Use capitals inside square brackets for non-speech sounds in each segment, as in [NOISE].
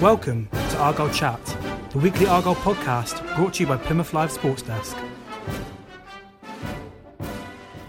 Welcome to Argyle Chat, the weekly Argyle podcast brought to you by Plymouth Live Sports Desk.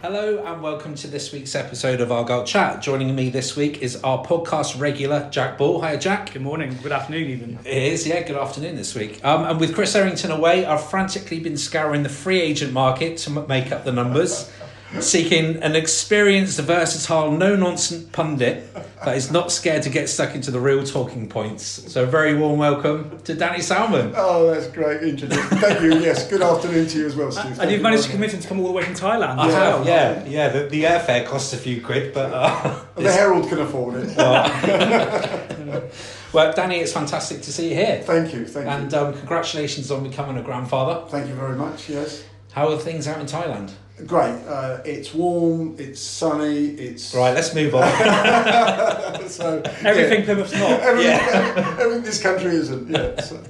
Hello and welcome to this week's episode of Argyle Chat. Joining me this week is our podcast regular, Jack Ball. Hi, Jack. Good morning, good afternoon, even. It is, yeah, good afternoon this week. Um, and with Chris Errington away, I've frantically been scouring the free agent market to make up the numbers, seeking an experienced, versatile, no nonsense pundit that is not scared to get stuck into the real talking points. So, a very warm welcome to Danny Salmon. Oh, that's great introduction. Thank you. Yes, good afternoon to you as well, Steve. And you've you managed to very convince him to come all the way from Thailand. I as have, well. yeah, yeah. The, the airfare costs a few quid, but uh. The Herald can afford it. [LAUGHS] well, Danny, it's fantastic to see you here. Thank you. Thank And you. um, congratulations on becoming a grandfather. Thank you very much. Yes, How are things out in Thailand? Great. Uh, it's warm. It's sunny. It's Right, let's move on. [LAUGHS] so Everything Plymouth's not. [LAUGHS] Everything, [LAUGHS] everything this country isn't. Yeah. So.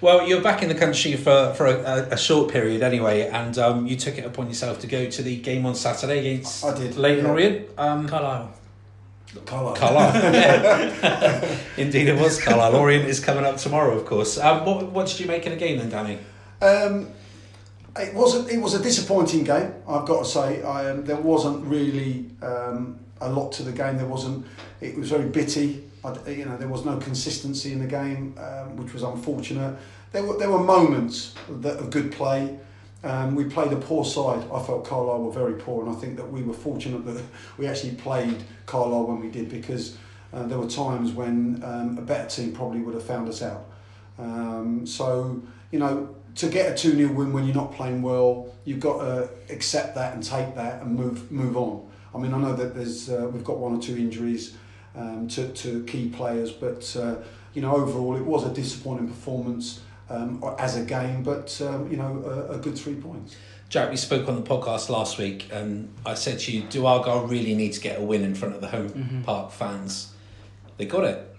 well, you're back in the country for, for a, a short period anyway, and um, you took it upon yourself to go to the game on Saturday against I did, Leyton yeah. Orient. Um, Carlisle. Colour. Carlisle. yeah. Indeed, it was Carlisle. Orient is coming up tomorrow, of course. Um, what, what did you make in the game then, Danny? Um, it wasn't. It was a disappointing game. I've got to say. I, um, there wasn't really um, a lot to the game. There wasn't. It was very bitty. I, you know, there was no consistency in the game, um, which was unfortunate. There were there were moments that of good play. Um, we played a poor side. I felt Carlisle were very poor, and I think that we were fortunate that [LAUGHS] we actually played Carlisle when we did because uh, there were times when um, a better team probably would have found us out. Um, so you know, to get a two 0 win when you're not playing well, you've got to accept that and take that and move move on. I mean, I know that there's uh, we've got one or two injuries um, to to key players, but uh, you know, overall it was a disappointing performance um, as a game, but um, you know, a, a good three points. Jack, we spoke on the podcast last week, and I said to you, do Argyle really need to get a win in front of the home park fans? They got it.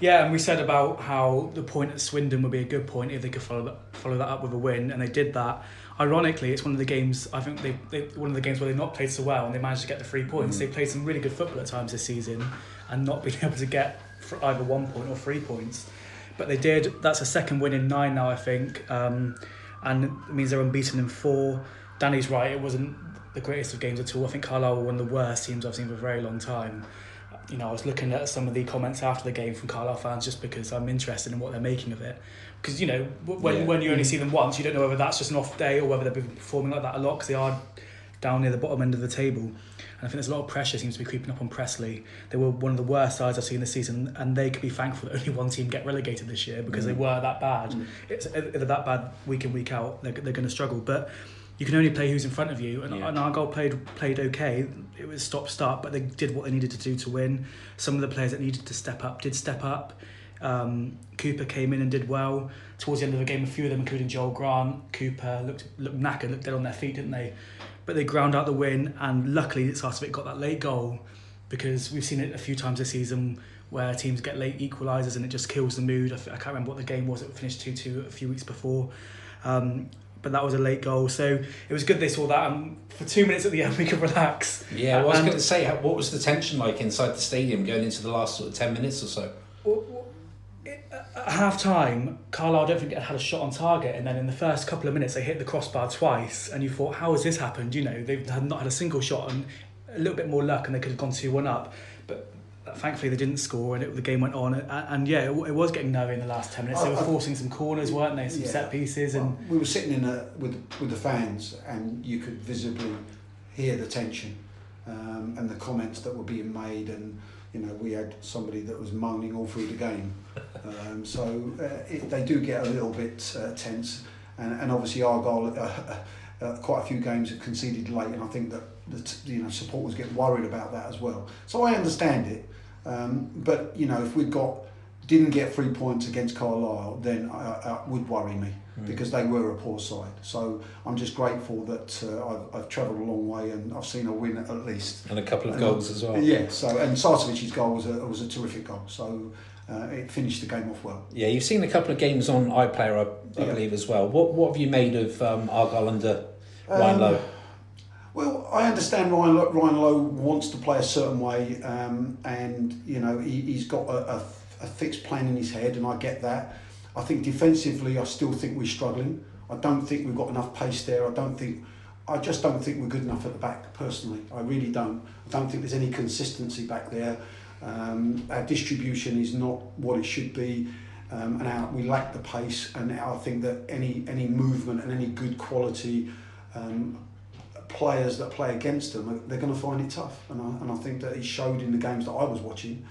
Yeah, and we said about how the point at Swindon would be a good point if they could follow that, follow that up with a win, and they did that. Ironically, it's one of the games I think they, they one of the games where they've not played so well, and they managed to get the three points. They played some really good football at times this season, and not [LAUGHS] being able to get either one point or three points. But they did. That's a second win in nine now, I think, um, and it means they're unbeaten in four. Danny's right; it wasn't the greatest of games at all. I think Carlisle were one of the worst teams I've seen for a very long time you know, I was looking at some of the comments after the game from Carlisle fans just because I'm interested in what they're making of it. Because you know, when Yeah. when you only mm. see them once, you don't know whether that's just an off day or whether they've been performing like that a lot because they are down near the bottom end of the table. And I think there's a lot of pressure seems to be creeping up on Pressley. They were one of the worst sides I've seen this season, and they could be thankful that only one team get relegated this year because they mm. were that bad. Mm. It's if they're that bad week in week out. They're, they're going to struggle, but. You can only play who's in front of you, and, Yeah. and Argyle played played okay. It was stop start, but they did what they needed to do to win. Some of the players that needed to step up did step up. Um, Cooper came in and did well towards the end of the game. A few of them, including Joel Grant, Cooper, looked looked knackered, looked dead on their feet, didn't they? But they ground out the win, and luckily Sarcevic got that late goal because we've seen it a few times this season where teams get late equalisers and it just kills the mood. I, f- I can't remember what the game was. It finished two two a few weeks before. Um, but that was a late goal, so it was good they saw that. And for two minutes at the end, [LAUGHS] we could relax. Yeah, I was going to say, what was the tension like inside the stadium going into the last sort of 10 minutes or so? At half time, Carlisle, I don't think, had had a shot on target, and then in the first couple of minutes, they hit the crossbar twice, and you thought, how has this happened? You know, they've had not had a single shot, and a little bit more luck, and they could have gone 2 1 up. But thankfully, they didn't score, and it, the game went on. And, and yeah, it, it was getting nervy in the last 10 minutes. They were I- I- forcing some corners, weren't they? Some Yeah. set pieces, and Well, we were sitting in a, with with the fans, and you could visibly hear the tension um, and the comments that were being made, and you know we had somebody that was moaning all through the game. Um, so uh, it, they do get a little bit uh, tense, and, and obviously Argyle. Uh, uh, quite a few games have conceded late, and I think that the t- you know supporters get worried about that as well. So I understand it. Um, but you know, if we got didn't get three points against Carlisle, then I would worry me mm. because they were a poor side. So I'm just grateful that uh, I've, I've travelled a long way and I've seen a win at least. And a couple of and, goals as well. Yeah. So and Sarcevic's goal was a was a terrific goal. So. Uh, it finished the game off well. Yeah, you've seen a couple of games on iPlayer, I, I yeah. believe, as well. What what have you made of um, Argyle under Ryan um, Lowe? Well, I understand Ryan, Ryan Lowe wants to play a certain way, um, and you know he, has got a, a a fixed plan in his head, and I get that. I think defensively, I still think we're struggling. I don't think we've got enough pace there. I don't think, I just don't think we're good enough at the back. Personally, I really don't. I don't think there's any consistency back there. Um, our distribution is not what it should be, um, and our, we lack the pace. And I think that any any movement and any good quality. Um, players that play against them, they're going to find it tough, and I, and I think that he showed in the games that I was watching.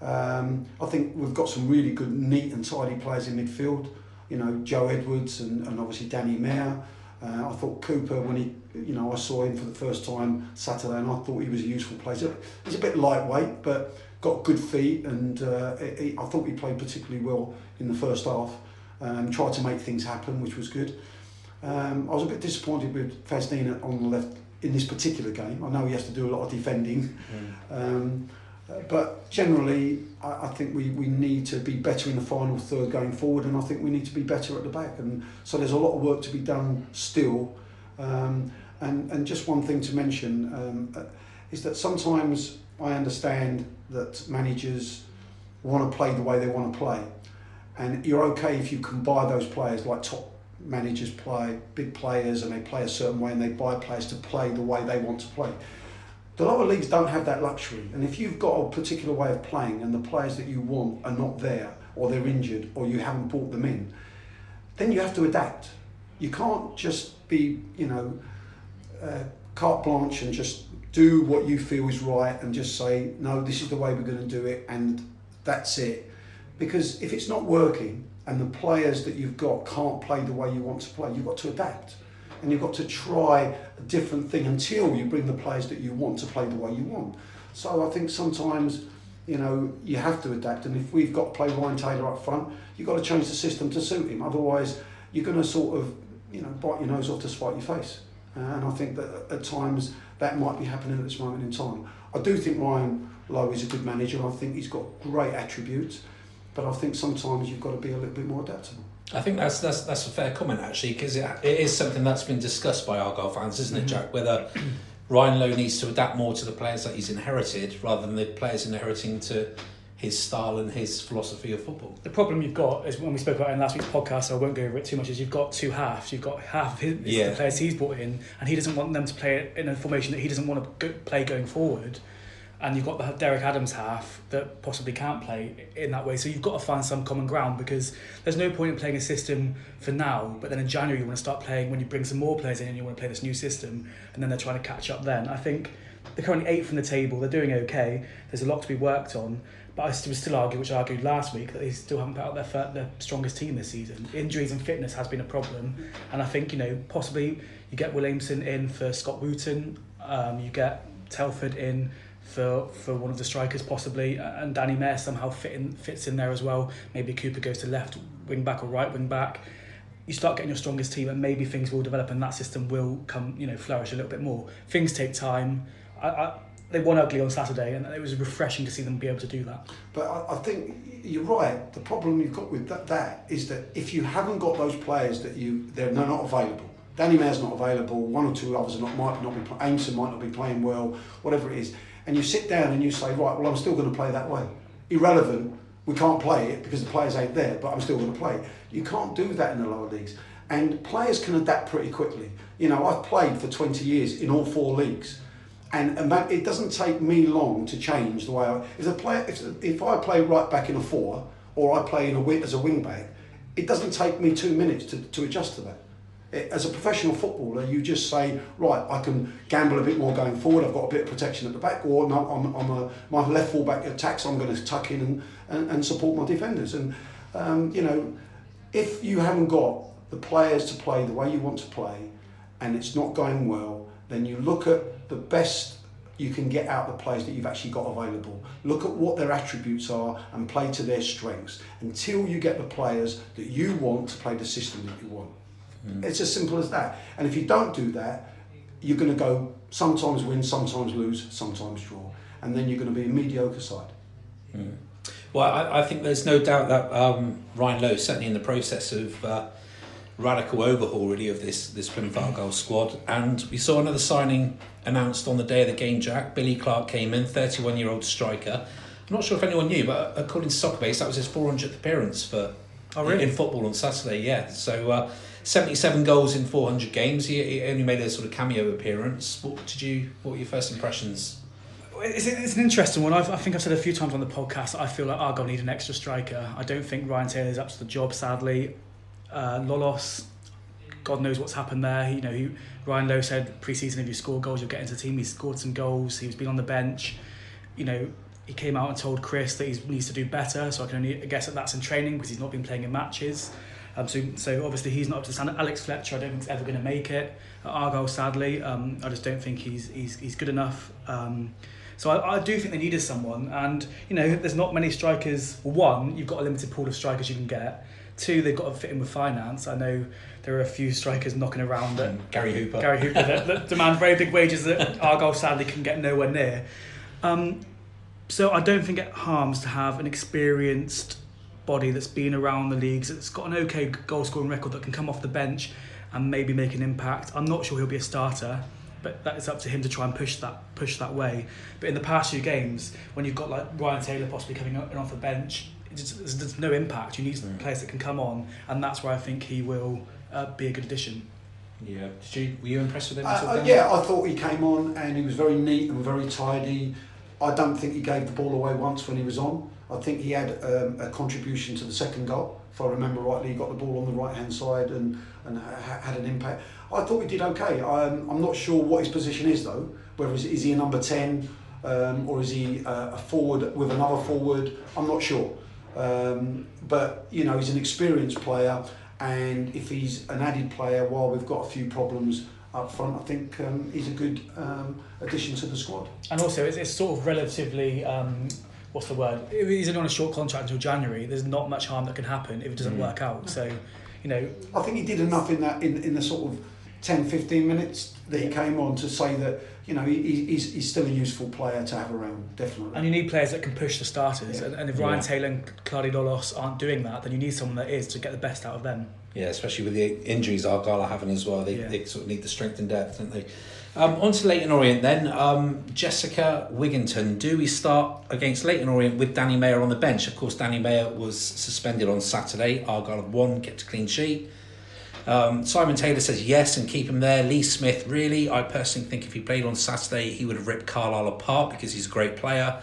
Um, I think we've got some really good, neat and tidy players in midfield. You know, Joe Edwards and, and obviously Danny Mayor. Uh, I thought Cooper, when he, you know, I saw him for the first time Saturday, and I thought he was a useful player. He's a bit lightweight, but got good feet, and uh, I thought he played particularly well in the first half. Um, tried to make things happen, which was good. Um, I was a bit disappointed with Fazdina on the left in this particular game. I know he has to do a lot of defending. Mm. Um, but generally, I, I think we, we need to be better in the final third going forward, and I think we need to be better at the back. And so there's a lot of work to be done still. Um, and, and just one thing to mention um, uh, is that sometimes I understand that managers want to play the way they want to play. And you're okay if you can buy those players, like top managers play, big players, and they play a certain way, and they buy players to play the way they want to play. The lower leagues don't have that luxury, and if you've got a particular way of playing and the players that you want are not there, or they're injured, or you haven't brought them in, then you have to adapt. You can't just be, you know, uh, carte blanche and just do what you feel is right and just say, no, this is the way we're going to do it, and that's it. Because if it's not working and the players that you've got can't play the way you want to play, you've got to adapt and you've got to try a different thing until you bring the players that you want to play the way you want. So I think sometimes, you know, you have to adapt. And if we've got to play Ryan Taylor up front, you've got to change the system to suit him. Otherwise, you're going to sort of, you know, bite your nose off to spite your face. And I think that at times that might be happening at this moment in time. I do think Ryan Lowe is a good manager. I think he's got great attributes, but I think sometimes you've got to be a little bit more adaptable. I think that's that's that's a fair comment actually because it, it is something that's been discussed by Argyle fans, isn't it, mm-hmm. Jack? Whether Ryan Lowe needs to adapt more to the players that he's inherited rather than the players inheriting to his style and his philosophy of football. The problem you've got is when we spoke about in last week's podcast, so I won't go over it too much. Is you've got two halves. You've got half of his, yeah. the players he's brought in, and he doesn't want them to play in a formation that he doesn't want to go, play going forward and you've got the Derek Adams half that possibly can't play in that way. So you've got to find some common ground because there's no point in playing a system for now, but then in January you want to start playing when you bring some more players in and you want to play this new system, and then they're trying to catch up then. I think they're currently eighth from the table, they're doing okay, there's a lot to be worked on. But I would still argue, which I argued last week, that they still haven't put out their, their strongest team this season. Injuries and fitness has been a problem, and I think you know possibly you get Williamson in for Scott Wootton, um, you get Telford in for for one of the strikers possibly, and Danny Mayor somehow fit in, fits in there as well. Maybe Cooper goes to left wing back or right wing back. You start getting your strongest team, and maybe things will develop, and that system will come, you know, flourish a little bit more. Things take time. I, I, they won ugly on Saturday, and it was refreshing to see them be able to do that. But I, I think you're right. The problem you've got with that, that is that if you haven't got those players that you they're not available. Danny Mayor's not available. One or two others are not might not be. Aimson might not be playing well. Whatever it is, and you sit down and you say, right, well, I'm still going to play that way. Irrelevant, we can't play it because the players ain't there, but I'm still going to play. You can't do that in the lower leagues. And players can adapt pretty quickly. You know, I've played for 20 years in all four leagues. And, and it doesn't take me long to change the way I. If, the player, if, if I play right back in a four, or I play in a, as a wing back, it doesn't take me two minutes to, to adjust to that as a professional footballer, you just say, right, I can gamble a bit more going forward. I've got a bit of protection at the back, or I'm, I'm a, my left full back attacks. I'm going to tuck in and, and, and support my defenders. And um, you know, if you haven't got the players to play the way you want to play, and it's not going well, then you look at the best you can get out the players that you've actually got available. Look at what their attributes are and play to their strengths until you get the players that you want to play the system that you want. Mm. It's as simple as that. And if you don't do that, you're going to go sometimes win, sometimes lose, sometimes draw. And then you're going to be a mediocre side. Mm. Well, I, I, think there's no doubt that um, Ryan Lowe, is certainly in the process of uh, radical overhaul really of this this Plymouth Argyle squad. And we saw another signing announced on the day of the game. Jack Billy Clark came in, 31 year old striker. I'm not sure if anyone knew, but according to Soccerbase, that was his 400th appearance for oh, really? in, football on Saturday. Yeah, so. Uh, 77 goals in 400 games. He, he, only made a sort of cameo appearance. What did you? What were your first impressions? It's, it's an interesting one. I've, i think I've said a few times on the podcast. I feel like Argyle need an extra striker. I don't think Ryan Taylor is up to the job. Sadly, uh, Lolos, God knows what's happened there. He, you know, he, Ryan Lowe said pre-season if you score goals, you'll get into the team. He scored some goals. He's been on the bench. You know, he came out and told Chris that he needs to do better. So I can only guess that that's in training because he's not been playing in matches. Um, so, so obviously he's not up to standard. Alex Fletcher, I don't think is ever going to make it. Argyle, sadly, um, I just don't think he's he's, he's good enough. Um, so I, I do think they needed someone, and you know, there's not many strikers. One, you've got a limited pool of strikers you can get. Two, they've got to fit in with finance. I know there are a few strikers knocking around that um, Gary Hooper, Gary Hooper that, that [LAUGHS] demand very big wages that Argyle sadly can get nowhere near. Um, so I don't think it harms to have an experienced body that's been around the leagues, that's got an okay goal scoring record that can come off the bench and maybe make an impact. I'm not sure he'll be a starter, but that is up to him to try and push that push that way. But in the past few games, when you've got like Ryan Taylor possibly coming off the bench, just, there's, there's, no impact. You need mm. players that can come on, and that's where I think he will uh, be a good addition. Yeah. Did you, were you impressed with him? Uh, uh, yeah, I thought he came on and he was very neat and very tidy. I don't think he gave the ball away once when he was on. I think he had um, a contribution to the second goal. If I remember rightly, he got the ball on the right hand side and, and ha- had an impact. I thought he did okay. I'm, I'm not sure what his position is though. Whether is, is he a number 10 um, or is he uh, a forward with another forward? I'm not sure. Um, but you know, he's an experienced player, and if he's an added player, while we've got a few problems up front, I think um, he's a good um, addition to the squad. And also, it's, it's sort of relatively. Um, what's the word? If he's only on a short contract until January, there's not much harm that can happen if it doesn't mm. work out. So, you know. I think he did enough in that in, in the sort of 10, 15 minutes that he came on to say that you know he, he's, he's still a useful player to have around, definitely. And you need players that can push the starters. Yeah. And, and if Ryan yeah. Taylor and Klaidi Lolos aren't doing that, then you need someone that is to get the best out of them. Yeah, especially with the injuries Argyle are having as well. They, yeah. they sort of need the strength and depth, don't they? Um, on to Leyton Orient then. Um, Jessica Wigginton. Do we start against Leyton Orient with Danny Mayor on the bench? Of course, Danny Mayor was suspended on Saturday. Argyle had won, kept a clean sheet. Um, Simon Taylor says yes and keep him there. Lee Smith, really, I personally think if he played on Saturday, he would have ripped Carlisle apart because he's a great player.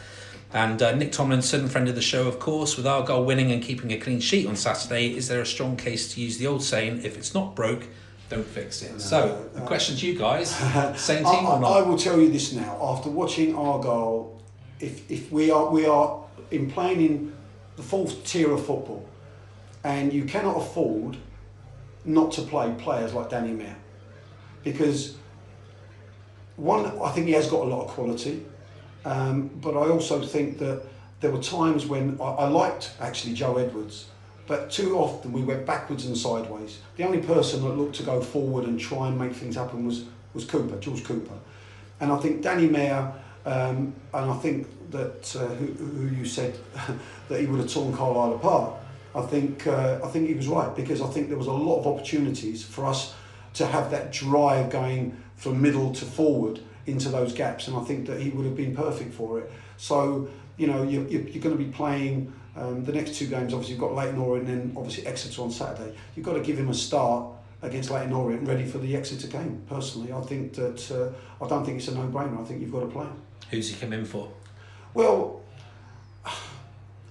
And uh, Nick Tomlinson, friend of the show, of course, with Argyle winning and keeping a clean sheet on Saturday, is there a strong case to use the old saying, if it's not broke, don't fix it? No, so, the question to you guys [LAUGHS] same team I, or not? I will tell you this now. After watching Argyle, if, if we are we are in playing in the fourth tier of football, and you cannot afford not to play players like Danny Mayor. Because one, I think he has got a lot of quality, um, but I also think that there were times when I, I liked actually Joe Edwards, but too often we went backwards and sideways. The only person that looked to go forward and try and make things happen was, was Cooper, George Cooper. And I think Danny Mayor, um, and I think that uh, who, who you said [LAUGHS] that he would have torn Carlisle apart. I think uh, I think he was right because I think there was a lot of opportunities for us to have that drive going from middle to forward into those gaps, and I think that he would have been perfect for it. So you know you're, you're going to be playing um, the next two games. Obviously, you've got Leyton Orient and then obviously Exeter on Saturday. You've got to give him a start against Leyton Orient, ready for the Exeter game. Personally, I think that uh, I don't think it's a no-brainer. I think you've got to play. Who's he come in for? Well.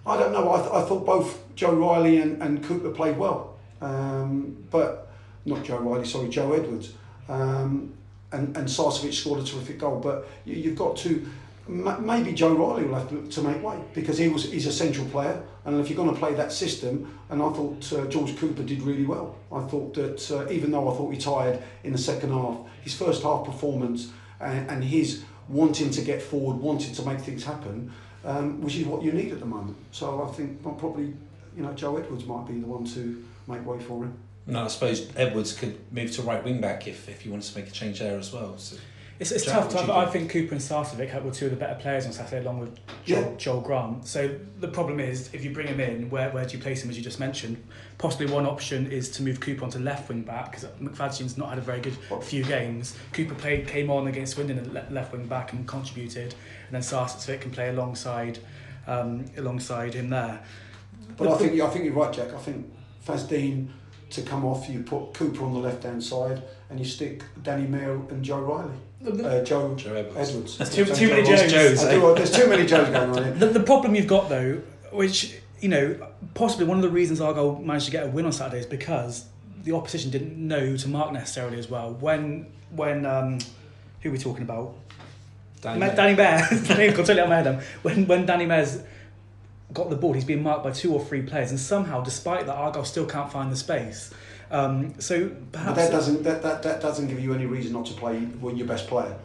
I don't know. I, th- I thought both Joe Riley and, and Cooper played well, um, but not Joe Riley. Sorry, Joe Edwards. Um, and and Sarcevic scored a terrific goal. But you, have got to maybe Joe Riley will have to, to, make way because he was he's a central player, and if you're going to play that system, and I thought uh, George Cooper did really well. I thought that uh, even though I thought he tired in the second half, his first half performance and, and his wanting to get forward, wanting to make things happen, um, which is what you need at the moment. So I think well, probably you know Joe Edwards might be the one to make way for him. No, I suppose Edwards could move to right wing back if, if you wanted to make a change there as well. So. It's, it's Jack, tough. what To do I think? think Cooper and Sarcevic were two of the better players on Saturday, along with Joel, Yeah. Joel Grant. So the problem is, if you bring him in, where, where do you place him, as you just mentioned? Possibly one option is to move Cooper onto left wing back because McFadzean's not had a very good few games. Cooper played came on against Swindon at le- left wing back and contributed, and then Sarcevic can play alongside um, alongside him there. But I think I think you're right, Jack. I think Fazdeen to come off, you put Cooper on the left hand side, and you stick Danny Mayor and Joe Riley, uh, Joe, Joe Edwards. Edwards. There's too- So too many Joe- Joes. Joes, eh? do- there's too many Joes going on here. The, the problem you've got though, which you know, possibly one of the reasons Argyle managed to get a win on Saturday is because the opposition didn't know who to mark necessarily as well. When when um, who are we talking about? Danny Ma- Danny Mayor. Name's gone totally out of my head. When when Danny Mayor's got the ball, he's being marked by two or three players, and somehow, despite that, Argyle still can't find the space. Um, so But perhaps that doesn't that, that, that doesn't give you any reason not to play with your best player.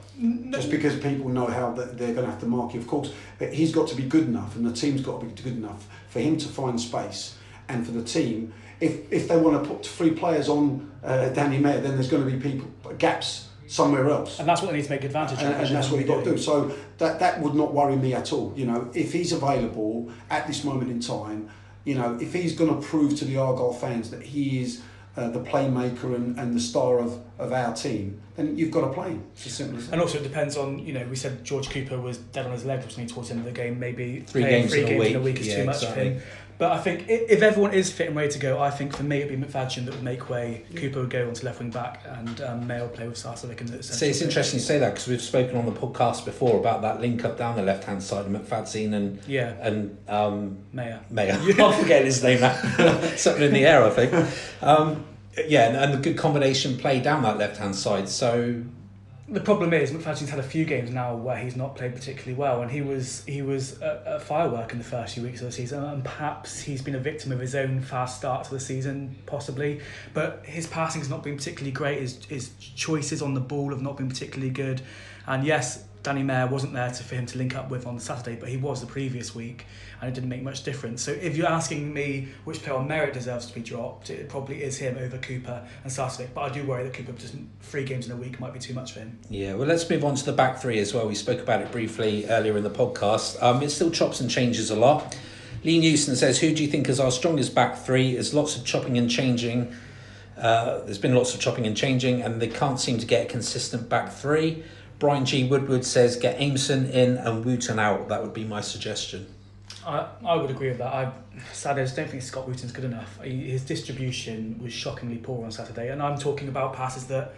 Just because people know how that they're going to have to mark you, of course. But he's got to be good enough, and the team's got to be good enough for him to find space, and for the team. If if they want to put three players on uh, Danny Mayor, then there's going to be people gaps somewhere else. and that's what they need to make advantage and, of. and that's what you've got to do. So that that would not worry me at all. You know, if he's available at this moment in time, you know, if he's going to prove to the Argyle fans that he is uh, the playmaker and, and the star of, of our team, then you've got to play him. It's as simple as that. And also, it depends on you know. We said George Cooper was dead on his legs, which means towards the end of the game, maybe Three games three in a games week. in a week is Yeah, too much exactly. for him. But I think if everyone is fit and ready to go, I think for me it'd be McFadzean that would make way. Cooper would go onto left wing back, and um, Mayo would play with Sarcevic in the centre. See, it's interesting you say that because we've spoken on the podcast before about that link up down the left hand side of McFadzean and Yeah, and um, Mayor. Mayor. [LAUGHS] I'm forgetting his name now. [LAUGHS] Something in the air, I think. Um, yeah, and, and the good combination play down that left hand side. So The problem is McFadzean's had a few games now where he's not played particularly well, and he was he was a, a firework in the first few weeks of the season, and perhaps he's been a victim of his own fast start to the season, possibly. But his passing's not been particularly great. His his choices on the ball have not been particularly good, and yes. Danny Mayor wasn't there to, for him to link up with on Saturday, but he was the previous week, and it didn't make much difference. So, if you're asking me which player on merit deserves to be dropped, it probably is him over Cooper and Sarcevic. But I do worry that Cooper just three games in a week might be too much for him. Yeah, well, let's move on to the back three as well. We spoke about it briefly earlier in the podcast. Um, it still chops and changes a lot. Lee Newson says, Who do you think is our strongest back three? There's lots of chopping and changing. Uh, there's been lots of chopping and changing, and they can't seem to get a consistent back three. Brian G. Woodward says, Get Aimson in and Wootton out. That would be my suggestion. I, I would agree with that. I sadly I just don't think Scott Wootton's good enough. He, his distribution was shockingly poor on Saturday, and I'm talking about passes that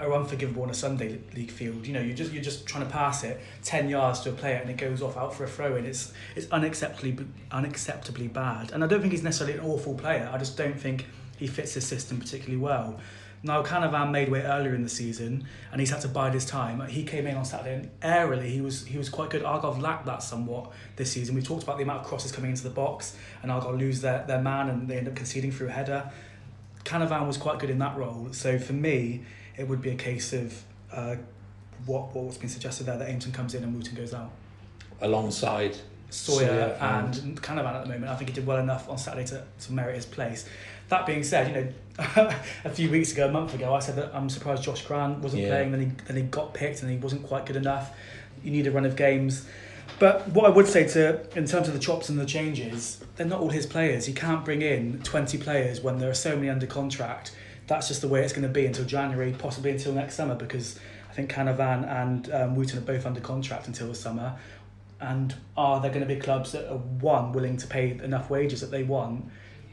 are unforgivable on a Sunday league field. You know, you're just you're just trying to pass it ten yards to a player and it goes off out for a throw in. It's it's unacceptably unacceptably bad. And I don't think he's necessarily an awful player. I just don't think he fits the system particularly well. Now Canavan made way earlier in the season, and he's had to bide his time. He came in on Saturday, and airily he was he was quite good. Argyle lacked that somewhat this season. We've talked about the amount of crosses coming into the box, and Argyle lose their, their man, and they end up conceding through a header. Canavan was quite good in that role. So for me, it would be a case of uh, what what's been suggested there that Aimson comes in and Wootton goes out. Alongside Sawyer, Sawyer and, and- Canavan at the moment. I think he did well enough on Saturday to, to merit his place. That being said, you know, [LAUGHS] a few weeks ago, a month ago, I said that I'm surprised Josh Grant wasn't Yeah. playing. Then he then he got picked, and he wasn't quite good enough. You need a run of games. But what I would say to, in terms of the chops and the changes, they're not all his players. You can't bring in 20 players when there are so many under contract. That's just the way it's going to be until January, possibly until next summer, because I think Canavan and um, Wootton are both under contract until the summer. And are there going to be clubs that are one willing to pay enough wages that they want?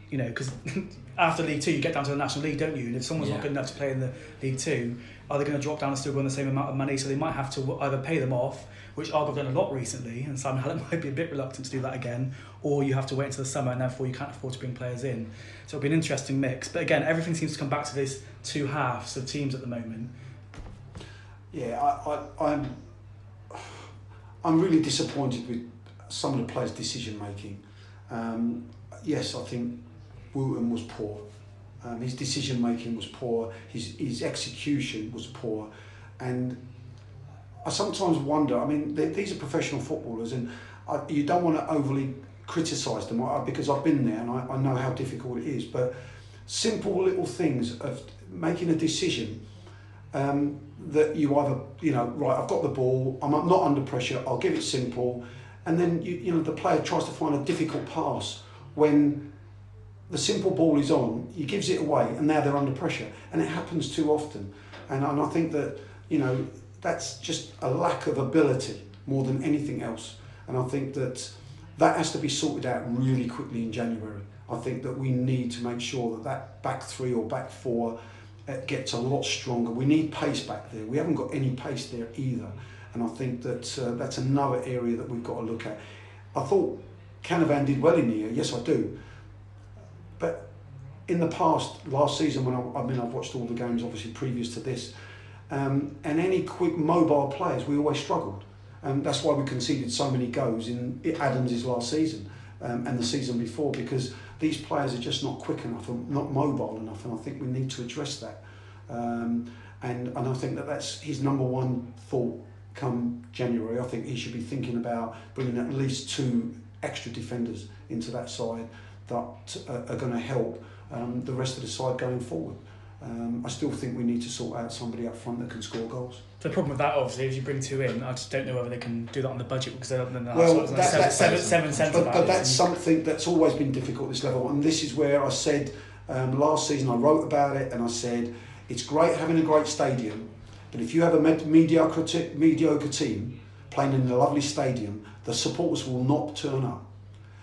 You know, because [LAUGHS] after League Two, you get down to the National League, don't you? And if someone's Yeah. not good enough to play in the League Two, are they going to drop down and still run the same amount of money? So they might have to either pay them off, which Argyle have done a lot recently, and Simon Hallett [LAUGHS] might be a bit reluctant to do that again, or you have to wait until the summer, and therefore you can't afford to bring players in. So it'll be an interesting mix. But again, everything seems to come back to this two halves of teams at the moment. Yeah, I, I, I'm I'm really disappointed with some of the players' decision making. Um, yes, I think Wootton was poor. Um, his decision making was poor. His his execution was poor, and I sometimes wonder. I mean, these are professional footballers, and I, you don't want to overly criticise them because I've been there and I, I know how difficult it is. But simple little things of making a decision um, that you either, you know, right, I've got the ball, I'm not under pressure, I'll give it simple, and then you, you know the player tries to find a difficult pass when the simple ball is on, he gives it away, and now they're under pressure, and it happens too often, and, and I think that you know that's just a lack of ability more than anything else, and I think that that has to be sorted out really quickly in January. I think that we need to make sure that that back three or back four uh, gets a lot stronger. We need pace back there. We haven't got any pace there either, and I think that uh, that's another area that we've got to look at. I thought Canavan did well in the year. Yes, I do. But in the past, last season, when I, I mean, I've watched all the games, obviously previous to this, um, and any quick mobile players, we always struggled, and that's why we conceded so many goals in Adams' last season um, and the season before because these players are just not quick enough and not mobile enough, and I think we need to address that. Um, and and I think that that's his number one thought come January. I think he should be thinking about bringing at least two extra defenders into that side that uh, are going to help um, the rest of the side going forward. Um, I still think we need to sort out somebody up front that can score goals. The problem with that, obviously, is you bring two in. I just don't know whether they can do that on the budget because they're then Well, sort of that- seven, that- seven, seven centre But, but that's something that's always been difficult at this level, and this is where I said um, last season I wrote about it, and I said it's great having a great stadium, but if you have a med- mediocre t- mediocre team playing in a lovely stadium, the supporters will not turn up,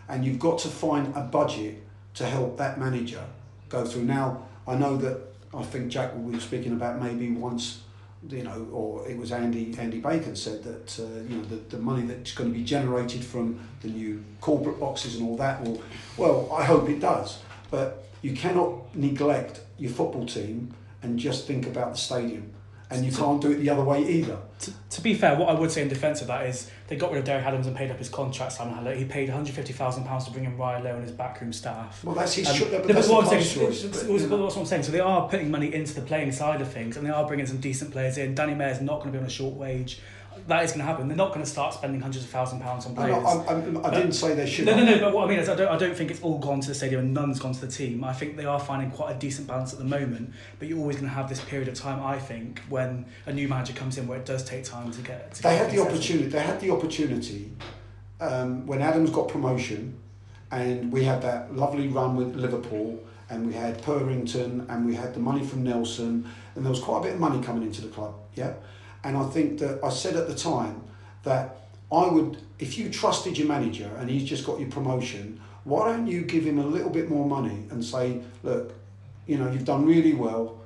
and you've got to find a budget to help that manager go through. Now I know that I think Jack we were speaking about maybe once you know, or it was Andy Andy Bacon said that uh, you know the, the money that's going to be generated from the new corporate boxes and all that will, well, I hope it does, but you cannot neglect your football team and just think about the stadium, and you can't do it the other way either. to, to be fair, what I would say in defence of that is they got rid of Derek Adams and paid up his contract. Simon Hallett. He paid one hundred fifty thousand pounds to bring in Ryan Lowe and his backroom staff. Well, that's his. Um, no, but that's what I'm saying, choice. but, was- that's what I'm saying. So they are putting money into the playing side of things, and they are bringing some decent players in. Danny Mayor's not going to be on a short wage. That is going to happen. They're not going to start spending hundreds of thousand pounds on No, players. no, I, I, didn't say they should. No, no, no. But what I mean is, I don't, I don't think it's all gone to the stadium and none's gone to the team. I think they are finding quite a decent balance at the moment. But you're always going to have this period of time, I think, when a new manager comes in, where it does take time to get. To They get had the opportunity. They had the opportunity um, when Adams got promotion, and we had that lovely run with Liverpool, and we had Purrington, and we had the money from Nelson, and there was quite a bit of money coming into the club. Yeah, and I think that I said at the time that I would, if you trusted your manager and he's just got your promotion, why don't you give him a little bit more money and say, look, you know, you've done really well.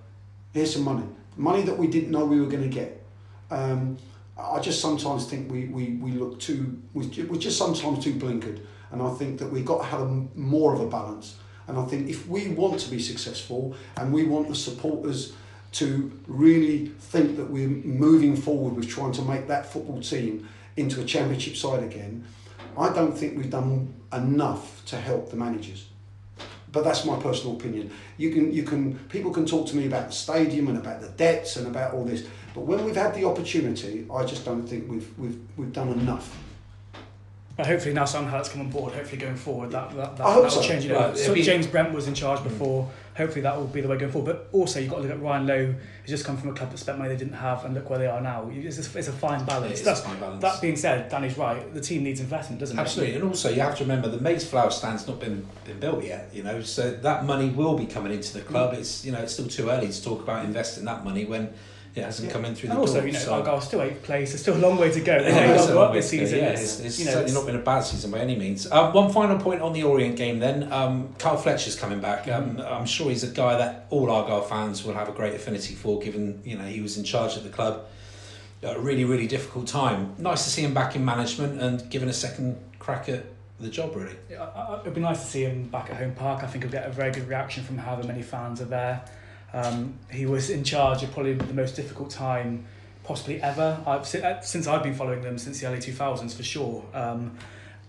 Here's some money, money that we didn't know we were going to get. Um, I just sometimes think we, we, we look too, we we're just sometimes too blinkered. And I think that we've got to have more of a balance. And I think if we want to be successful and we want the supporters to really think that we're moving forward with trying to make that football team into a championship side again, I don't think we've done enough to help the managers. But that's my personal opinion. You can, you can, people can talk to me about the stadium and about the debts and about all this. But when we've had the opportunity, I just don't think we've, we've, we've done enough. But hopefully now Sam Hallett's come on board. Hopefully going forward, that that, that, I hope that will so. change. You know, Well, it'll so be- James Brent was in charge mm. before. Hopefully that will be the way going forward. But also you've got to look at Ryan Lowe, who's just come from a club that spent money they didn't have, and look where they are now. It's a, it's a fine balance. It is That's, a fine balance. That being said, Danny's right. The team needs investment, doesn't it? Absolutely, and also you have to remember the Mayflower stand's not been, been built yet. You know, so that money will be coming into the club. Mm. It's you know it's still too early to talk about investing that money when it hasn't Yeah. come in through And the also, door. you know, so. Argyle's still eighth place. There's still a long way to go. They [LAUGHS] Yeah, may it's not a up this season. Yeah, it's, it's you know, certainly it's- not been a bad season by any means. Um, one final point on the Orient game then. Um, Carl Fletcher's coming back. Um, Mm-hmm. I'm sure he's a guy that all Argyle fans will have a great affinity for, given you know he was in charge of the club at a really really difficult time. Nice to see him back in management and given a second crack at the job. Really. Yeah, It'd be nice to see him back at home park. I think he'll get a very good reaction from however many fans are there. Um, he was in charge of probably the most difficult time possibly ever. I've uh, since I've been following them since the early two thousands for sure. Um,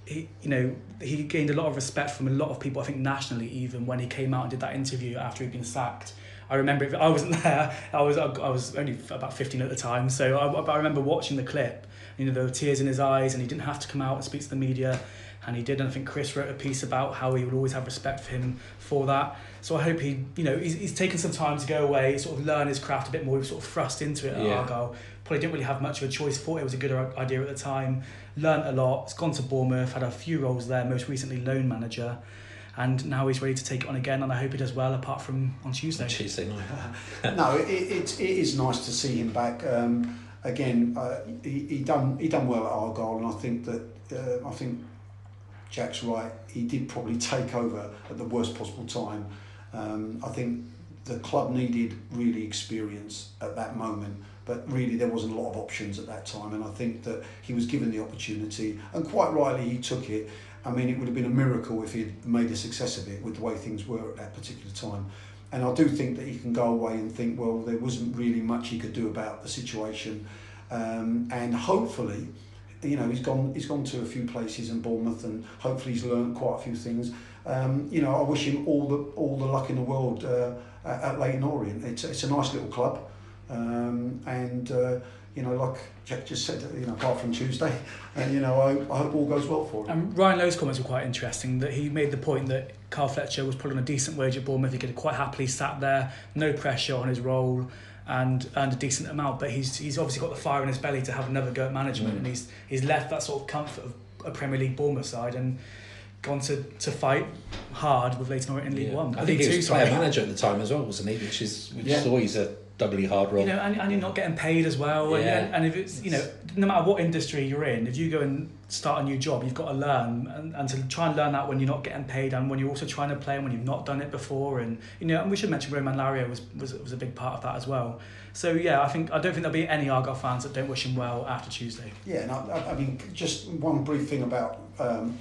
he, you know, he gained a lot of respect from a lot of people. I think nationally, even when he came out and did that interview after he'd been sacked, I remember it. I wasn't [LAUGHS] there. I was I was only about fifteen at the time, so I, I remember watching the clip. You know, there were tears in his eyes, and he didn't have to come out and speak to the media, and he did. And I think Chris wrote a piece about how he would always have respect for him for that. So I hope he, you know, he's, he's taken some time to go away, sort of learn his craft a bit more. He was sort of thrust into it at Yeah. Argyle. Probably didn't really have much of a choice. Thought it was a good idea at the time. Learned a lot. He's gone to Bournemouth. Had a few roles there. Most recently, loan manager. And now he's ready to take it on again, and I hope he does well. Apart from on Tuesday. Tuesday night. [LAUGHS] no, it, it, it is nice to see him back. Um, again, uh, he, he done he done well at Argyle, and I think that uh, I think Jack's right. He did probably take over at the worst possible time. Um, I think the club needed really experience at that moment, but really there wasn't a lot of options at that time. And I think that he was given the opportunity, and quite rightly he took it. I mean, it would have been a miracle if he'd made a success of it with the way things were at that particular time. And I do think that he can go away and think, well, there wasn't really much he could do about the situation. Um, and hopefully, you know, he's gone he's gone to a few places in Bournemouth, and hopefully he's learned quite a few things. Um, you know, I wish him all the all the luck in the world uh, at, Leyton Orient. It's it's a nice little club, um, and uh, you know, like Jack just said, you know, apart from Tuesday, [LAUGHS] and you know, I, I hope all goes well for him. And Ryan Lowe's comments were quite interesting. That he made the point that Carl Fletcher was put on a decent wage at Bournemouth. He could have quite happily sat there, no pressure on his role, and earned a decent amount. But he's he's obviously got the fire in his belly to have another go at management, Mm. and he's he's left that sort of comfort of a Premier League Bournemouth side and gone to, to fight hard with Leyton Orient in League Yeah. One. I think League he was Two, player sorry. manager at the time as well, wasn't he? Which is which Yeah. is always a doubly hard role. You know, and, and you're not getting paid as well. And, Yeah. and, and if it's, you know, no matter what industry you're in, if you go and start a new job, you've got to learn and, and to try and learn that when you're not getting paid and when you're also trying to play and when you've not done it before. And, you know, and we should mention Romain Larrieu was, was, was a big part of that as well. So, yeah, I think, I don't think there'll be any Argyle fans that don't wish him well after Tuesday. Yeah, and I, I- I mean, just one brief thing about um,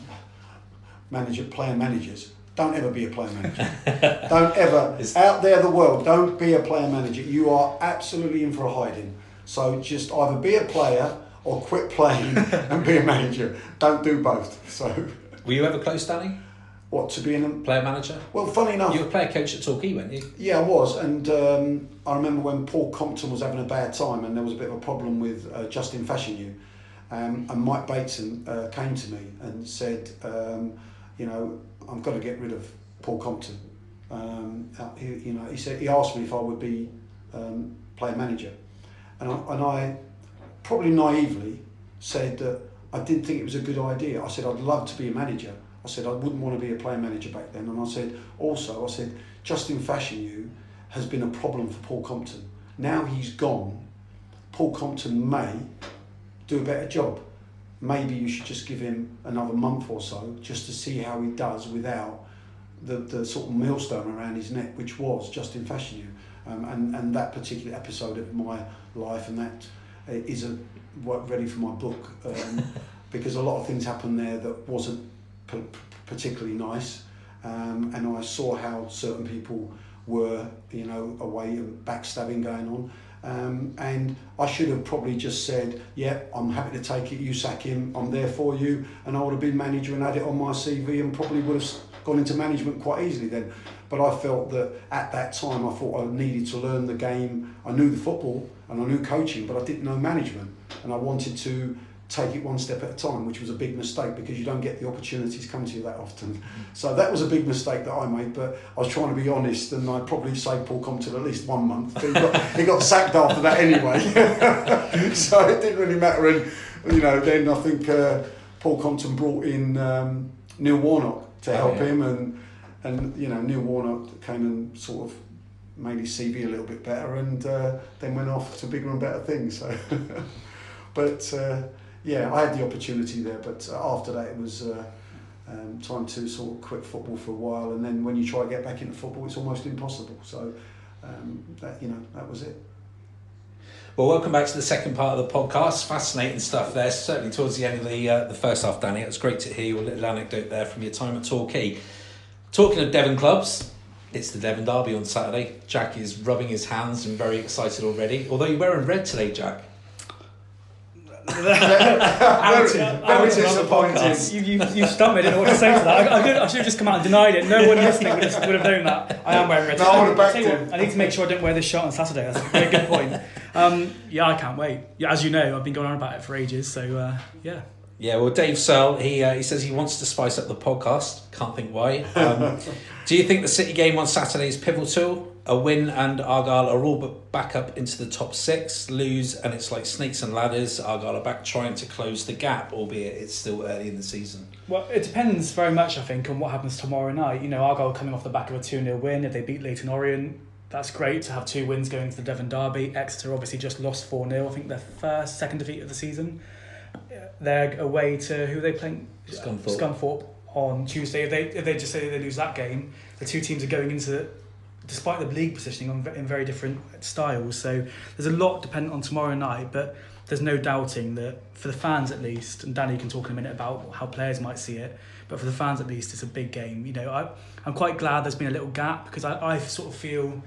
manager, player managers. Don't ever be a player manager. [LAUGHS] don't ever, It's- out there, the world, don't be a player manager. You are absolutely in for a hiding. So just either be a player or quit playing [LAUGHS] and be a manager. Don't do both. So, Were you ever close, Danny? what, to be a. Player manager? Well, funny enough. You were player coach at Torquay, weren't you? Yeah, I was, and um, I remember when Paul Compton was having a bad time, and there was a bit of a problem with uh, Justin Fashanu, um, and Mike Bateson uh, came to me and said, um, you know, I'm got to get rid of Paul Compton. Um, uh, he, you know, he said he asked me if I would be um, player manager, and I, and I probably naively said that I didn't think it was a good idea. I said I'd love to be a manager. I said I wouldn't want to be a player manager back then. And I said also I said Justin Fashanu has been a problem for Paul Compton. Now he's gone, Paul Compton may do a better job. Maybe you should just give him another month or so just to see how he does without the, the sort of millstone around his neck, which was Justin Fashanu. Um, and, and that particular episode of my life and that uh, a what ready for my book. Um, [LAUGHS] because a lot of things happened there that wasn't p- particularly nice. Um, and I saw how certain people were you know away and backstabbing going on um, and I should have probably just said yeah I'm happy to take it. You sack him. I'm there for you. And I would have been manager and had it on my CV and probably would have gone into management quite easily then. But I felt that at that time I thought I needed to learn the game. I knew the football and I knew coaching but I didn't know management. And I wanted to take it one step at a time, which was a big mistake because you don't get the opportunities come to you that often. So that was a big mistake that I made, but I was trying to be honest and I'd probably saved Paul Compton at least one month. But he got, he got sacked after that anyway. [LAUGHS] so it didn't really matter. And, you know, then I think uh, Paul Compton brought in um, Neil Warnock to Oh, help yeah. him and, and, you know, Neil Warnock came and sort of made his CV a little bit better and uh, then went off to bigger and better things. So, [LAUGHS] but uh, yeah, I had the opportunity there. But uh, after that, it was uh, um, time to sort of quit football for a while. And then when you try to get back into football, it's almost impossible. So um, that you know that was it. Well, welcome back to the second part of the podcast. Fascinating stuff there. Certainly towards the end of the uh, the first half, Danny. It was great to hear your little anecdote there from your time at Torquay. Talking of Devon clubs, it's the Devon Derby on Saturday. Jack is rubbing his hands and very excited already. Although you're wearing red today, Jack. Very, very disappointing. You, you, you stumped me. I didn't know what to say to that. I, I, could, I should have just come out and denied it. No one listening would have, would have known that. I am wearing red. No, I would have backed what. I need to make sure I don't wear this shirt on Saturday. That's a very good point. Um, yeah, I can't wait. Yeah, as you know, I've been going on about it for ages. So uh, yeah. Yeah, well, Dave Searle, he uh, he says he wants to spice up the podcast. Can't think why. Um, [LAUGHS] do you think the City game on Saturday is pivotal? A win and Argyle are all but back up into the top six. Lose and it's like snakes and ladders. Argyle are back trying to close the gap, albeit it's still early in the season. Well, it depends very much, I think, on what happens tomorrow night. You know, Argyle coming off the back of a 2 0 win. If they beat Leyton Orient, that's great to have two wins going to the Devon Derby. Exeter obviously just lost 4 0. I think their first, second defeat of the season. They're away to who are they playing? Scunthorpe. Scunthorpe on Tuesday. If they, if they just say they lose that game, the two teams are going into, despite the league positioning, in very different styles. So there's a lot dependent on tomorrow night, but there's no doubting that for the fans at least, and Danny can talk in a minute about how players might see it, but for the fans at least, it's a big game. You know, I, I'm quite glad there's been a little gap because I, I sort of feel.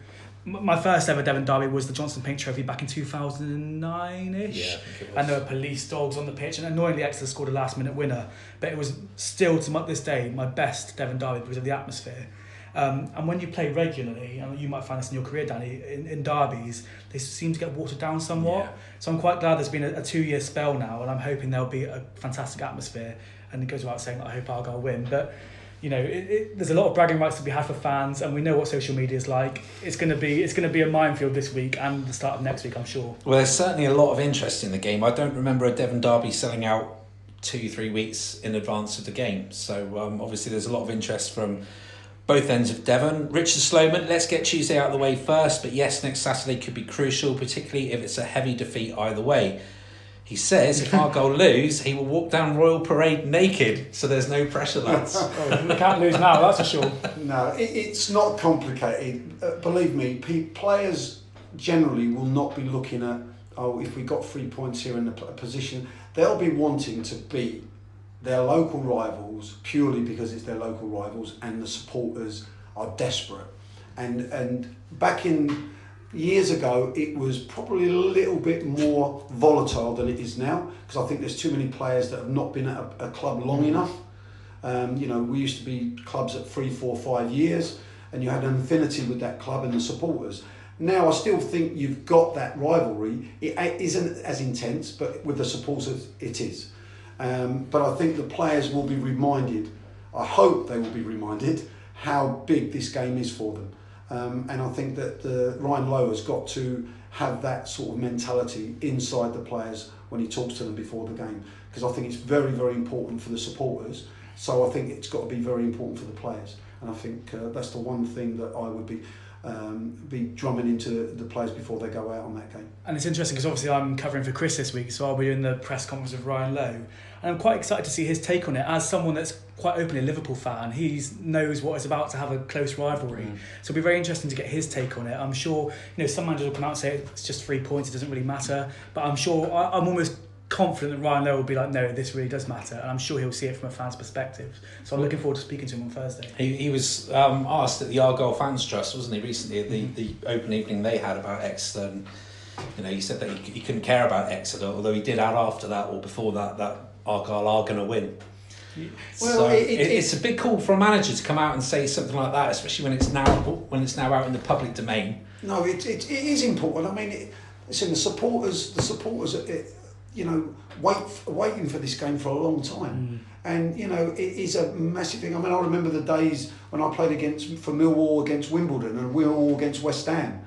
My first ever Devon Derby was the Johnstone's Paint Trophy back in 2009 ish. Yeah, I think it was. And there were police dogs on the pitch, and annoyingly, Exeter scored a last minute winner. But it was still, to this day, my best Devon Derby because of the atmosphere. Um, and when you play regularly, and you might find this in your career, Danny, in, in derbies, they seem to get watered down somewhat. Yeah. So I'm quite glad there's been a, a two year spell now, and I'm hoping there'll be a fantastic atmosphere. And it goes without saying that I hope Argyle win. But you know, it, it, there's a lot of bragging rights to be had for fans, and we know what social media is like. It's going to be it's going to be a minefield this week and the start of next week, I'm sure. Well, there's certainly a lot of interest in the game. I don't remember a Devon Derby selling out two, three weeks in advance of the game. So um, obviously, there's a lot of interest from both ends of Devon. Richard Sloman, let's get Tuesday out of the way first. But yes, next Saturday could be crucial, particularly if it's a heavy defeat either way. He says if Argyle lose, he will walk down Royal Parade naked. So there's no pressure, lads. [LAUGHS] Oh, we can't lose now, that's for sure. No, it, it's not complicated. Uh, believe me, pe- players generally will not be looking at, oh, if we got three points here in the p- position. They'll be wanting to beat their local rivals purely because it's their local rivals and the supporters are desperate. And, and back in years ago, it was probably a little bit more volatile than it is now because I think there's too many players that have not been at a, a club long enough. Um, you know, we used to be clubs at three, four, five years, and you had an affinity with that club and the supporters. Now, I still think you've got that rivalry. It isn't as intense, but with the supporters, it is. Um, but I think the players will be reminded, I hope they will be reminded, how big this game is for them. Um, and I think that the, Ryan Lowe has got to have that sort of mentality inside the players when he talks to them before the game. Because I think it's very, very important for the supporters. So I think it's got to be very important for the players. And I think uh, that's the one thing that I would be um, be drumming into the players before they go out on that game. And it's interesting because obviously I'm covering for Chris this week, so I'll be in the press conference with Ryan Lowe. And I'm quite excited to see his take on it. As someone that's quite openly a Liverpool fan, he knows what it's about to have a close rivalry. Mm. So it'll be very interesting to get his take on it. I'm sure, you know, some managers will come out and say it's just three points, it doesn't really matter. But I'm sure, I, I'm almost confident that Ryan Lowe will be like, no, this really does matter. And I'm sure he'll see it from a fan's perspective. So I'm looking forward to speaking to him on Thursday. He, he was um, asked at the Argyle Fans Trust, wasn't he, recently, at the, mm-hmm. the open evening they had about Exeter. And, um, you know, he said that he, he couldn't care about Exeter, although he did add after that or before that that Argyle are going to win. Well, so it- it, it- it's a big call for a manager to come out and say something like that, especially when it's now when it's now out in the public domain. No, it, it, it is important. I mean, it, listen, the supporters, the supporters, it, you know, wait waiting for this game for a long time, and you know, it is a massive thing. I mean, I remember the days when I played against for Millwall against Wimbledon and Millwall against West Ham.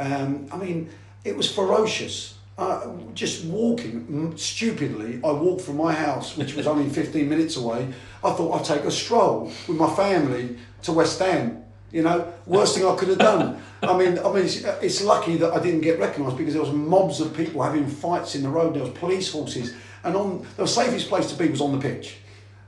Um, I mean, it was ferocious. Uh, just walking stupidly, I walked from my house, which was only 15 minutes away. I thought I'd take a stroll with my family to West Ham. You know, worst thing I could have done. I mean, I mean, it's, it's lucky that I didn't get recognised because there was mobs of people having fights in the road. There was police horses, and on the safest place to be was on the pitch.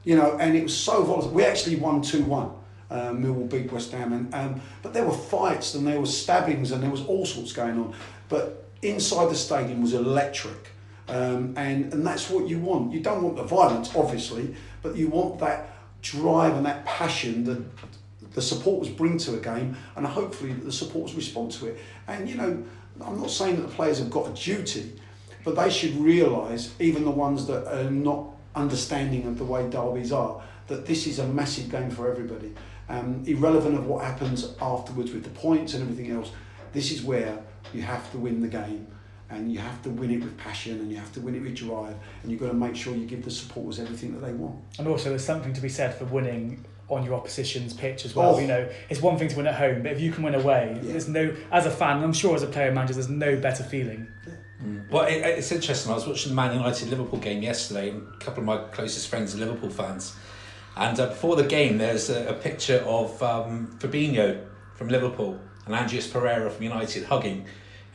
You know, and it was so volatile. We actually won two one. Um, Millwall beat West Ham, and um, but there were fights and there were stabbings and there was all sorts going on. But inside the stadium was electric, um, and and that's what you want. You don't want the violence, obviously, but you want that drive and that passion that the supporters bring to a game, and hopefully the supporters respond to it. And you know, I'm not saying that the players have got a duty, but they should realise, even the ones that are not understanding of the way derbies are, that this is a massive game for everybody. Um, irrelevant of what happens afterwards with the points and everything else, this is where you have to win the game and you have to win it with passion and you have to win it with drive and you've got to make sure you give the supporters everything that they want. And also, there's something to be said for winning on your opposition's pitch as well. Oh. You know, it's one thing to win at home, but if you can win away, Yeah. there's no. As a fan, I'm sure as a player manager, there's no better feeling. Well, it, it's interesting. I was watching the Man United Liverpool game yesterday, and a couple of my closest friends are Liverpool fans. And uh, before the game, there's a, a picture of um, Fabinho from Liverpool and Andreas Pereira from United hugging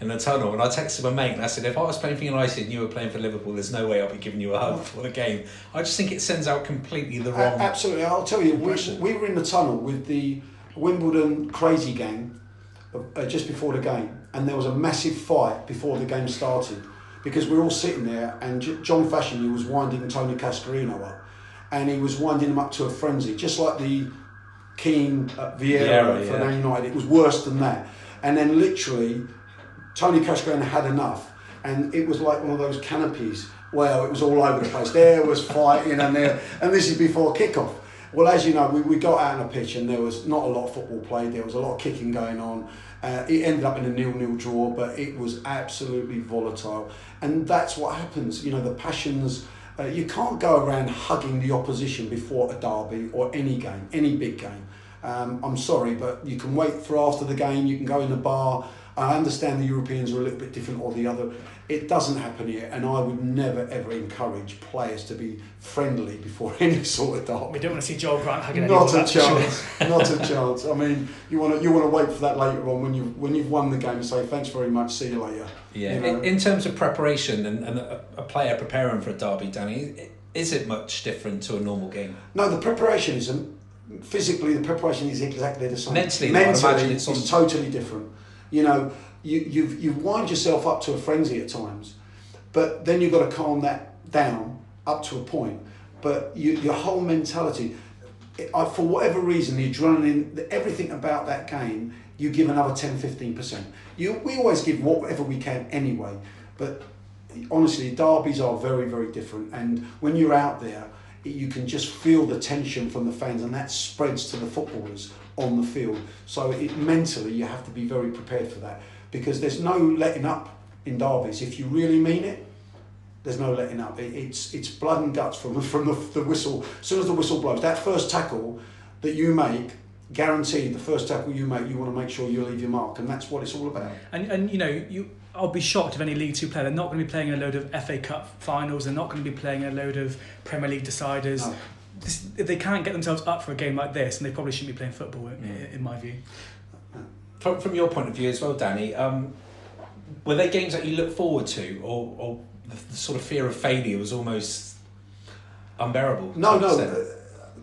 in the tunnel. And I texted my mate and I said, if I was playing for United and you were playing for Liverpool, there's no way I'll be giving you a hug before the game. I just think it sends out completely the A- wrong. absolutely, I'll tell you, we, impression. we were in the tunnel with the Wimbledon crazy gang uh, just before the game, and there was a massive fight before the game started because we were all sitting there, and J- John Fashanu was winding Tony Cascarino up, and he was winding him up to a frenzy, just like the Keane uh, Vieira Vieira, for yeah. Man United. It was worse than that, and then literally, Tony Cascarino had enough, and it was like one of those canopies. Well, it was all over the place. There was fighting, and there, and this is before kickoff. Well, as you know, we, we got out on a pitch and there was not a lot of football played. There was a lot of kicking going on. Uh, it ended up in a nil-nil draw, but it was absolutely volatile. And that's what happens. You know, the passions. Uh, you can't go around hugging the opposition before a derby or any game, any big game. Um, I'm sorry, but you can wait for after the game. You can go in the bar. I understand the Europeans are a little bit different or the other. It doesn't happen here, and I would never ever encourage players to be friendly [LAUGHS] before any sort of derby. We don't want to see Joel Grant hugging Not a that's sure. chance. Not a chance. I mean, you want to you want to wait for that later on when you when you've won the game and say thanks very much. See you later. Yeah, You know? in, in terms of preparation and, and a, a player preparing for a derby, Danny, i- is it much different to a normal game? No, the preparation isn't. Physically, the preparation is exactly the same. Mentally, though, mentally it's it's, totally different. You know, you you've you've wind yourself up to a frenzy at times, but then you've got to calm that down up to a point. But you, your whole mentality, I, for whatever reason, the adrenaline, the, everything about that game, you give another 10 15%. You, we always give whatever we can anyway, but honestly, derbies are very, very different. And when you're out there, you can just feel the tension from the fans, and that spreads to the footballers on the field. So it, mentally, you have to be very prepared for that because there's no letting up in derbies. If you really mean it, there's no letting up. It, it's it's blood and guts from [LAUGHS] from the, the whistle. As soon as the whistle blows, that first tackle that you make, guaranteed, the first tackle you make, you want to make sure you leave your mark, and that's what it's all about. And, and you know, you, I'll be shocked if any League Two player, they're not going to be playing a load of FA Cup finals, they're not going to be playing a load of Premier League deciders. No. This, they can't get themselves up for a game like this, and they probably shouldn't be playing football, in, Mm. in my view. From, from your point of view as well, Danny, um, were there games that you look forward to, or, or the, the sort of fear of failure was almost unbearable? No, no. uh,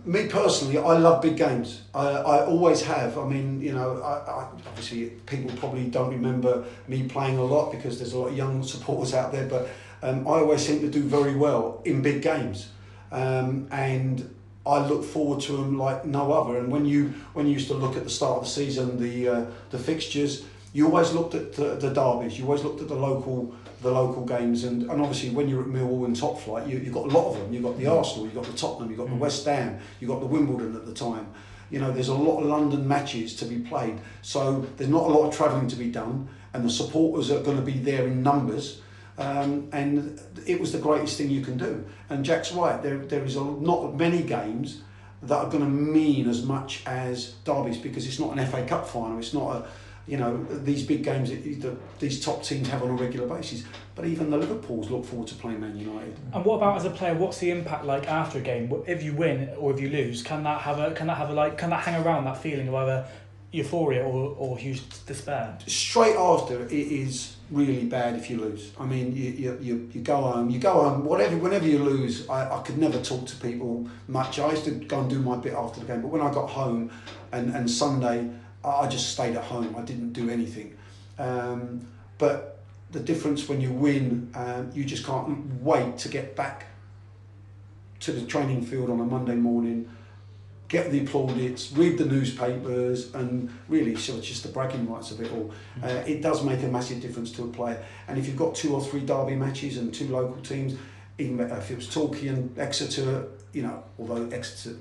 Me personally, I love big games. I, I always have. I mean, you know, I, I, obviously people probably don't remember me playing a lot because there's a lot of young supporters out there, but um, I always seem to do very well in big games, um, and I look forward to them like no other. And when you when you used to look at the start of the season, the uh, the fixtures, you always looked at the, the derbies. You always looked at the local the local games, and, and obviously when you're at Millwall in top flight, you you got a lot of them. You've got the Arsenal, you've got the Tottenham, you've got the West Ham, you've got the Wimbledon at the time. You know, there's a lot of London matches to be played, so there's not a lot of travelling to be done, and the supporters are going to be there in numbers. Um, and it was the greatest thing you can do. And Jack's right. There, there is a, not many games that are going to mean as much as derbies because it's not an FA Cup final. It's not a, you know, these big games that the, these top teams have on a regular basis. But even the Liverpools look forward to playing Man United. And what about as a player? What's the impact like after a game? If you win or if you lose, can that have a can that have a like can that hang around that feeling of either euphoria or, or huge despair? Straight after, it is really bad if you lose. I mean, you, you, you, you go home, you go home, whatever, whenever you lose, I, I could never talk to people much. I used to go and do my bit after the game, but when I got home and, and Sunday, I just stayed at home. I didn't do anything. Um, but the difference when you win, um, you just can't wait to get back to the training field on a Monday morning, get the plaudits, read the newspapers, and really sort of just the bragging rights of it all. Uh, it does make a massive difference to a player. And if you've got two or three derby matches and two local teams, even if it was Torquay and Exeter, you know, although Exeter,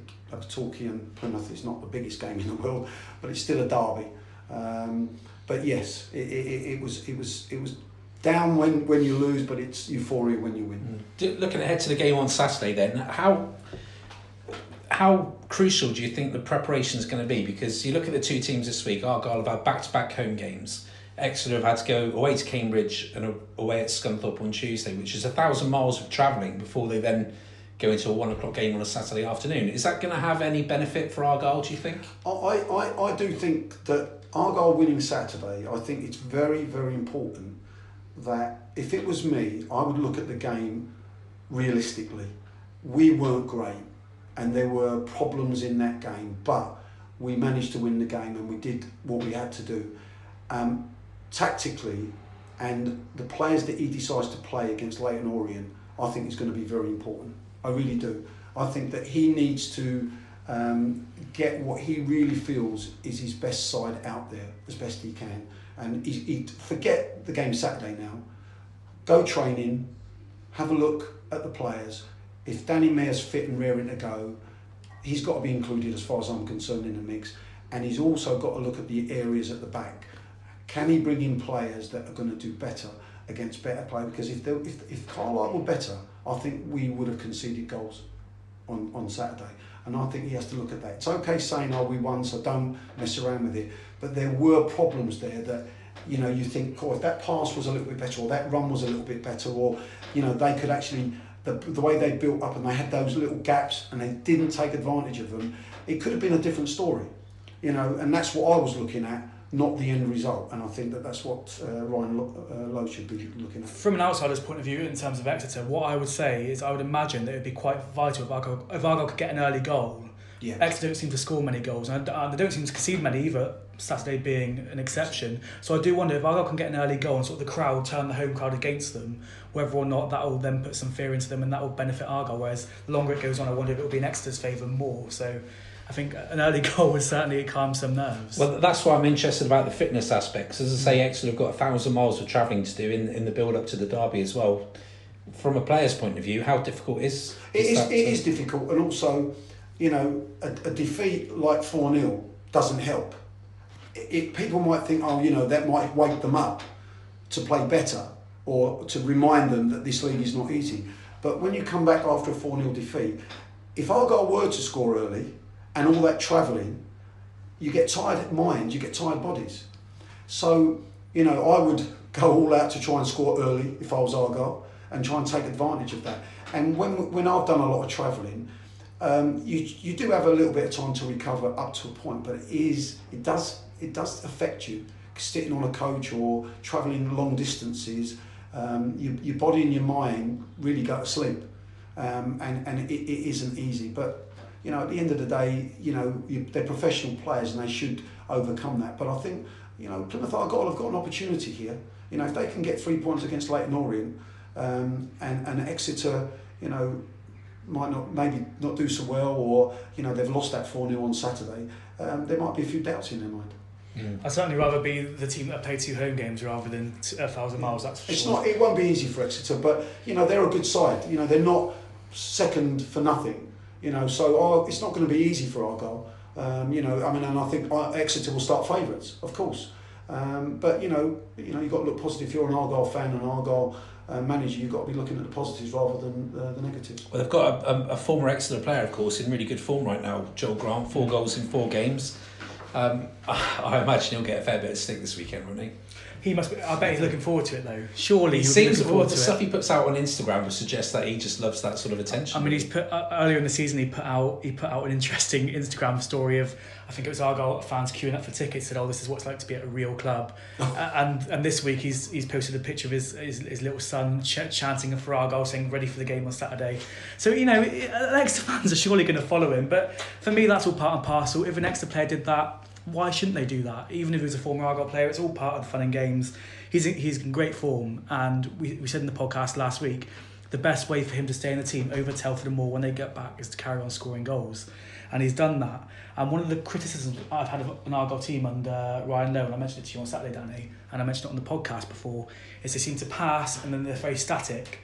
Torquay and Plymouth is not the biggest game in the world, but it's still a derby. Um, but yes, it, it, it was it was it was down when, when you lose, but it's euphoria when you win. Looking ahead to the game on Saturday, then how how crucial do you think the preparation is going to be? Because you look at the two teams this week. Argyle have had back to back home games. Exeter have had to go away to Cambridge and away at Scunthorpe on Tuesday, which is a thousand miles of travelling before they then go into a one o'clock game on a Saturday afternoon. Is that going to have any benefit for Argyle? Do you think? I, I, I do think that Argyle winning Saturday. I think it's very very important that if it was me, I would look at the game realistically. We weren't great and there were problems in that game, but we managed to win the game and we did what we had to do. Um, tactically, and the players that he decides to play against Leyton Orient, I think is going to be very important. I really do. I think that he needs to um, get what he really feels is his best side out there as best he can. And he, he forget the game Saturday now. Go training, have a look at the players, if Danny Mayor's fit and raring to go, he's got to be included as far as I'm concerned in the mix. And he's also got to look at the areas at the back. Can he bring in players that are going to do better against better play? Because if if if Carlisle were better, I think we would have conceded goals on, on Saturday. And I think he has to look at that. It's okay saying, oh, we won, so don't mess around with it. But there were problems there that, you know, you think, oh, if that pass was a little bit better, or that run was a little bit better, or, you know, they could actually the, the way they built up and they had those little gaps and they didn't take advantage of them, it could have been a different story, you know. And that's what I was looking at, not the end result. And I think that that's what uh, Ryan uh, Lowe should be looking at. From an outsider's point of view, in terms of Exeter, what I would say is I would imagine that it would be quite vital if Argyle, if could get an early goal. Yeah. Exeter don't seem to score many goals, and they don't seem to concede many either. Saturday being an exception. So I do wonder if Argyle can get an early goal and sort of the crowd turn the home crowd against them, whether or not that will then put some fear into them and that will benefit Argyle. Whereas the longer it goes on, I wonder if it will be in Exeter's favour more. So I think an early [LAUGHS] goal would certainly calm some nerves. Well, that's why I'm interested about the fitness aspects. As I say, mm. Exeter have got a thousand miles of travelling to do in, in the build up to the derby as well. From a player's point of view, how difficult is, is it is, it is difficult, and also, you know, a, a defeat like 4 0 doesn't help. It, people might think, oh, you know, that might wake them up to play better or to remind them that this league is not easy. But when you come back after a 4 0 defeat, if I Argyle were to score early and all that travelling, you get tired minds, you get tired bodies. So, you know, I would go all out to try and score early if I was Argyle and try and take advantage of that. And when, when I've done a lot of travelling, um, you, you do have a little bit of time to recover up to a point, but it is it does it does affect you. Sitting on a coach or travelling long distances, um, your, your body and your mind really go to sleep, um, and and it, it isn't easy. But you know, at the end of the day, you know, you, they're professional players and they should overcome that. But I think you know, Plymouth Argyle have got an opportunity here. You know, if they can get three points against Leyton Orient um, and and Exeter, you know, might not maybe not do so well, or you know they've lost that four 0 on Saturday. Um, there might be a few doubts in their mind. Mm. I'd certainly rather be the team that play two home games rather than a thousand miles. That's it's sure. not. It won't be easy for Exeter, but you know they're a good side. You know they're not second for nothing. You know, so oh, it's not going to be easy for Argyle. Um, you know, I mean, and I think Exeter will start favourites, of course. Um, but you know, you know, you've got to look positive. If you're an Argyle fan and Argyle uh, manager, you've got to be looking at the positives rather than uh, the negatives. Well, they've got a, a, a former Exeter player, of course, in really good form right now. Joel Grant, four goals in four games. Um, [LAUGHS] I imagine he'll get a fair bit of stick this weekend, won't he? He must. Be, I bet he's looking forward to it though. Surely, he seems forward the stuff he puts out on Instagram would suggest that he just loves that sort of attention. I mean, he's put uh, earlier in the season. He put out he put out an interesting Instagram story of I think it was Argyle fans queuing up for tickets. Said, "Oh, this is what it's like to be at a real club." [LAUGHS] uh, and and this week he's he's posted a picture of his his, his little son ch- chanting for Argyle, saying "Ready for the game on Saturday." So you know, Exeter fans are surely going to follow him. But for me, that's all part and parcel. If an Exeter player did that, why shouldn't they do that? Even if he was a former Argyle player, it's all part of the fun and games. He's in, he's in great form, and we, we said in the podcast last week, the best way for him to stay in the team over Telford and Moore when they get back is to carry on scoring goals. and he's done that. And one of the criticisms I've had of an Argyle team under Ryan Lowe, and I mentioned it to you on Saturday, Danny, and I mentioned it on the podcast before, is they seem to pass and then they're very static.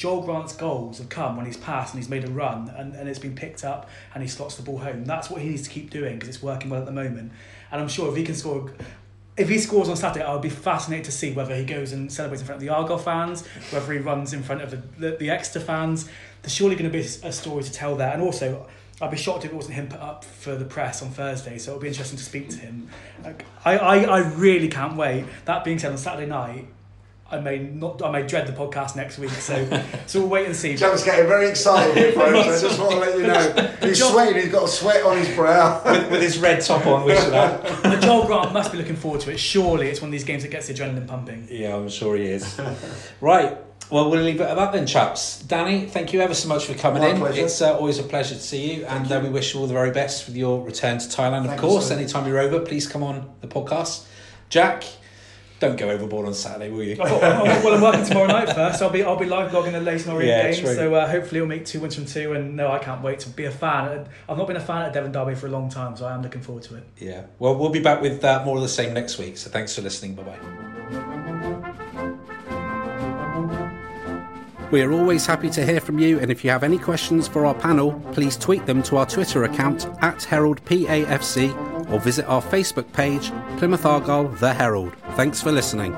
Joel Grant's goals have come when he's passed and he's made a run and, and it's been picked up and he slots the ball home. That's what he needs to keep doing because it's working well at the moment. And I'm sure if he can score, if he scores on Saturday, I would be fascinated to see whether he goes and celebrates in front of the Argyle fans, whether he runs in front of the, the, the Exeter fans. There's surely going to be a story to tell there. And also, I'd be shocked if it wasn't him put up for the press on Thursday, so it'll be interesting to speak to him. I, I, I really can't wait. That being said, on Saturday night, I may not. I may dread the podcast next week. So, [LAUGHS] so we'll wait and see. John's getting very excited here, [LAUGHS] folks. I just want to let you know he's John- sweating. He's got a sweat on his brow. with, with his red top on, we should add. [LAUGHS] But Joel Grant must be looking forward to it. Surely it's one of these games that gets the adrenaline pumping. Yeah, I'm sure he is. right. Well, we'll leave it at that then, chaps. Danny, thank you ever so much for coming My in. pleasure. It's uh, always a pleasure to see you, and uh, we wish you all the very best with your return to Thailand. Thank of course, sir. anytime you're over, please come on the podcast. Jack, don't go overboard on Saturday, will you? I've well, I'm working tomorrow night first. I'll be I'll be live blogging the Leyton Orient Yeah, game, true. so uh, hopefully we'll make two wins from two. And no, I can't wait to be a fan. I've not been a fan at Devon Derby for a long time, so I am looking forward to it. Yeah. Well, we'll be back with uh, more of the same next week. So thanks for listening. Bye bye. We are always happy to hear from you, and if you have any questions for our panel, please tweet them to our Twitter account at HeraldPAFC or visit our Facebook page, Plymouth Argyle The Herald. Thanks for listening.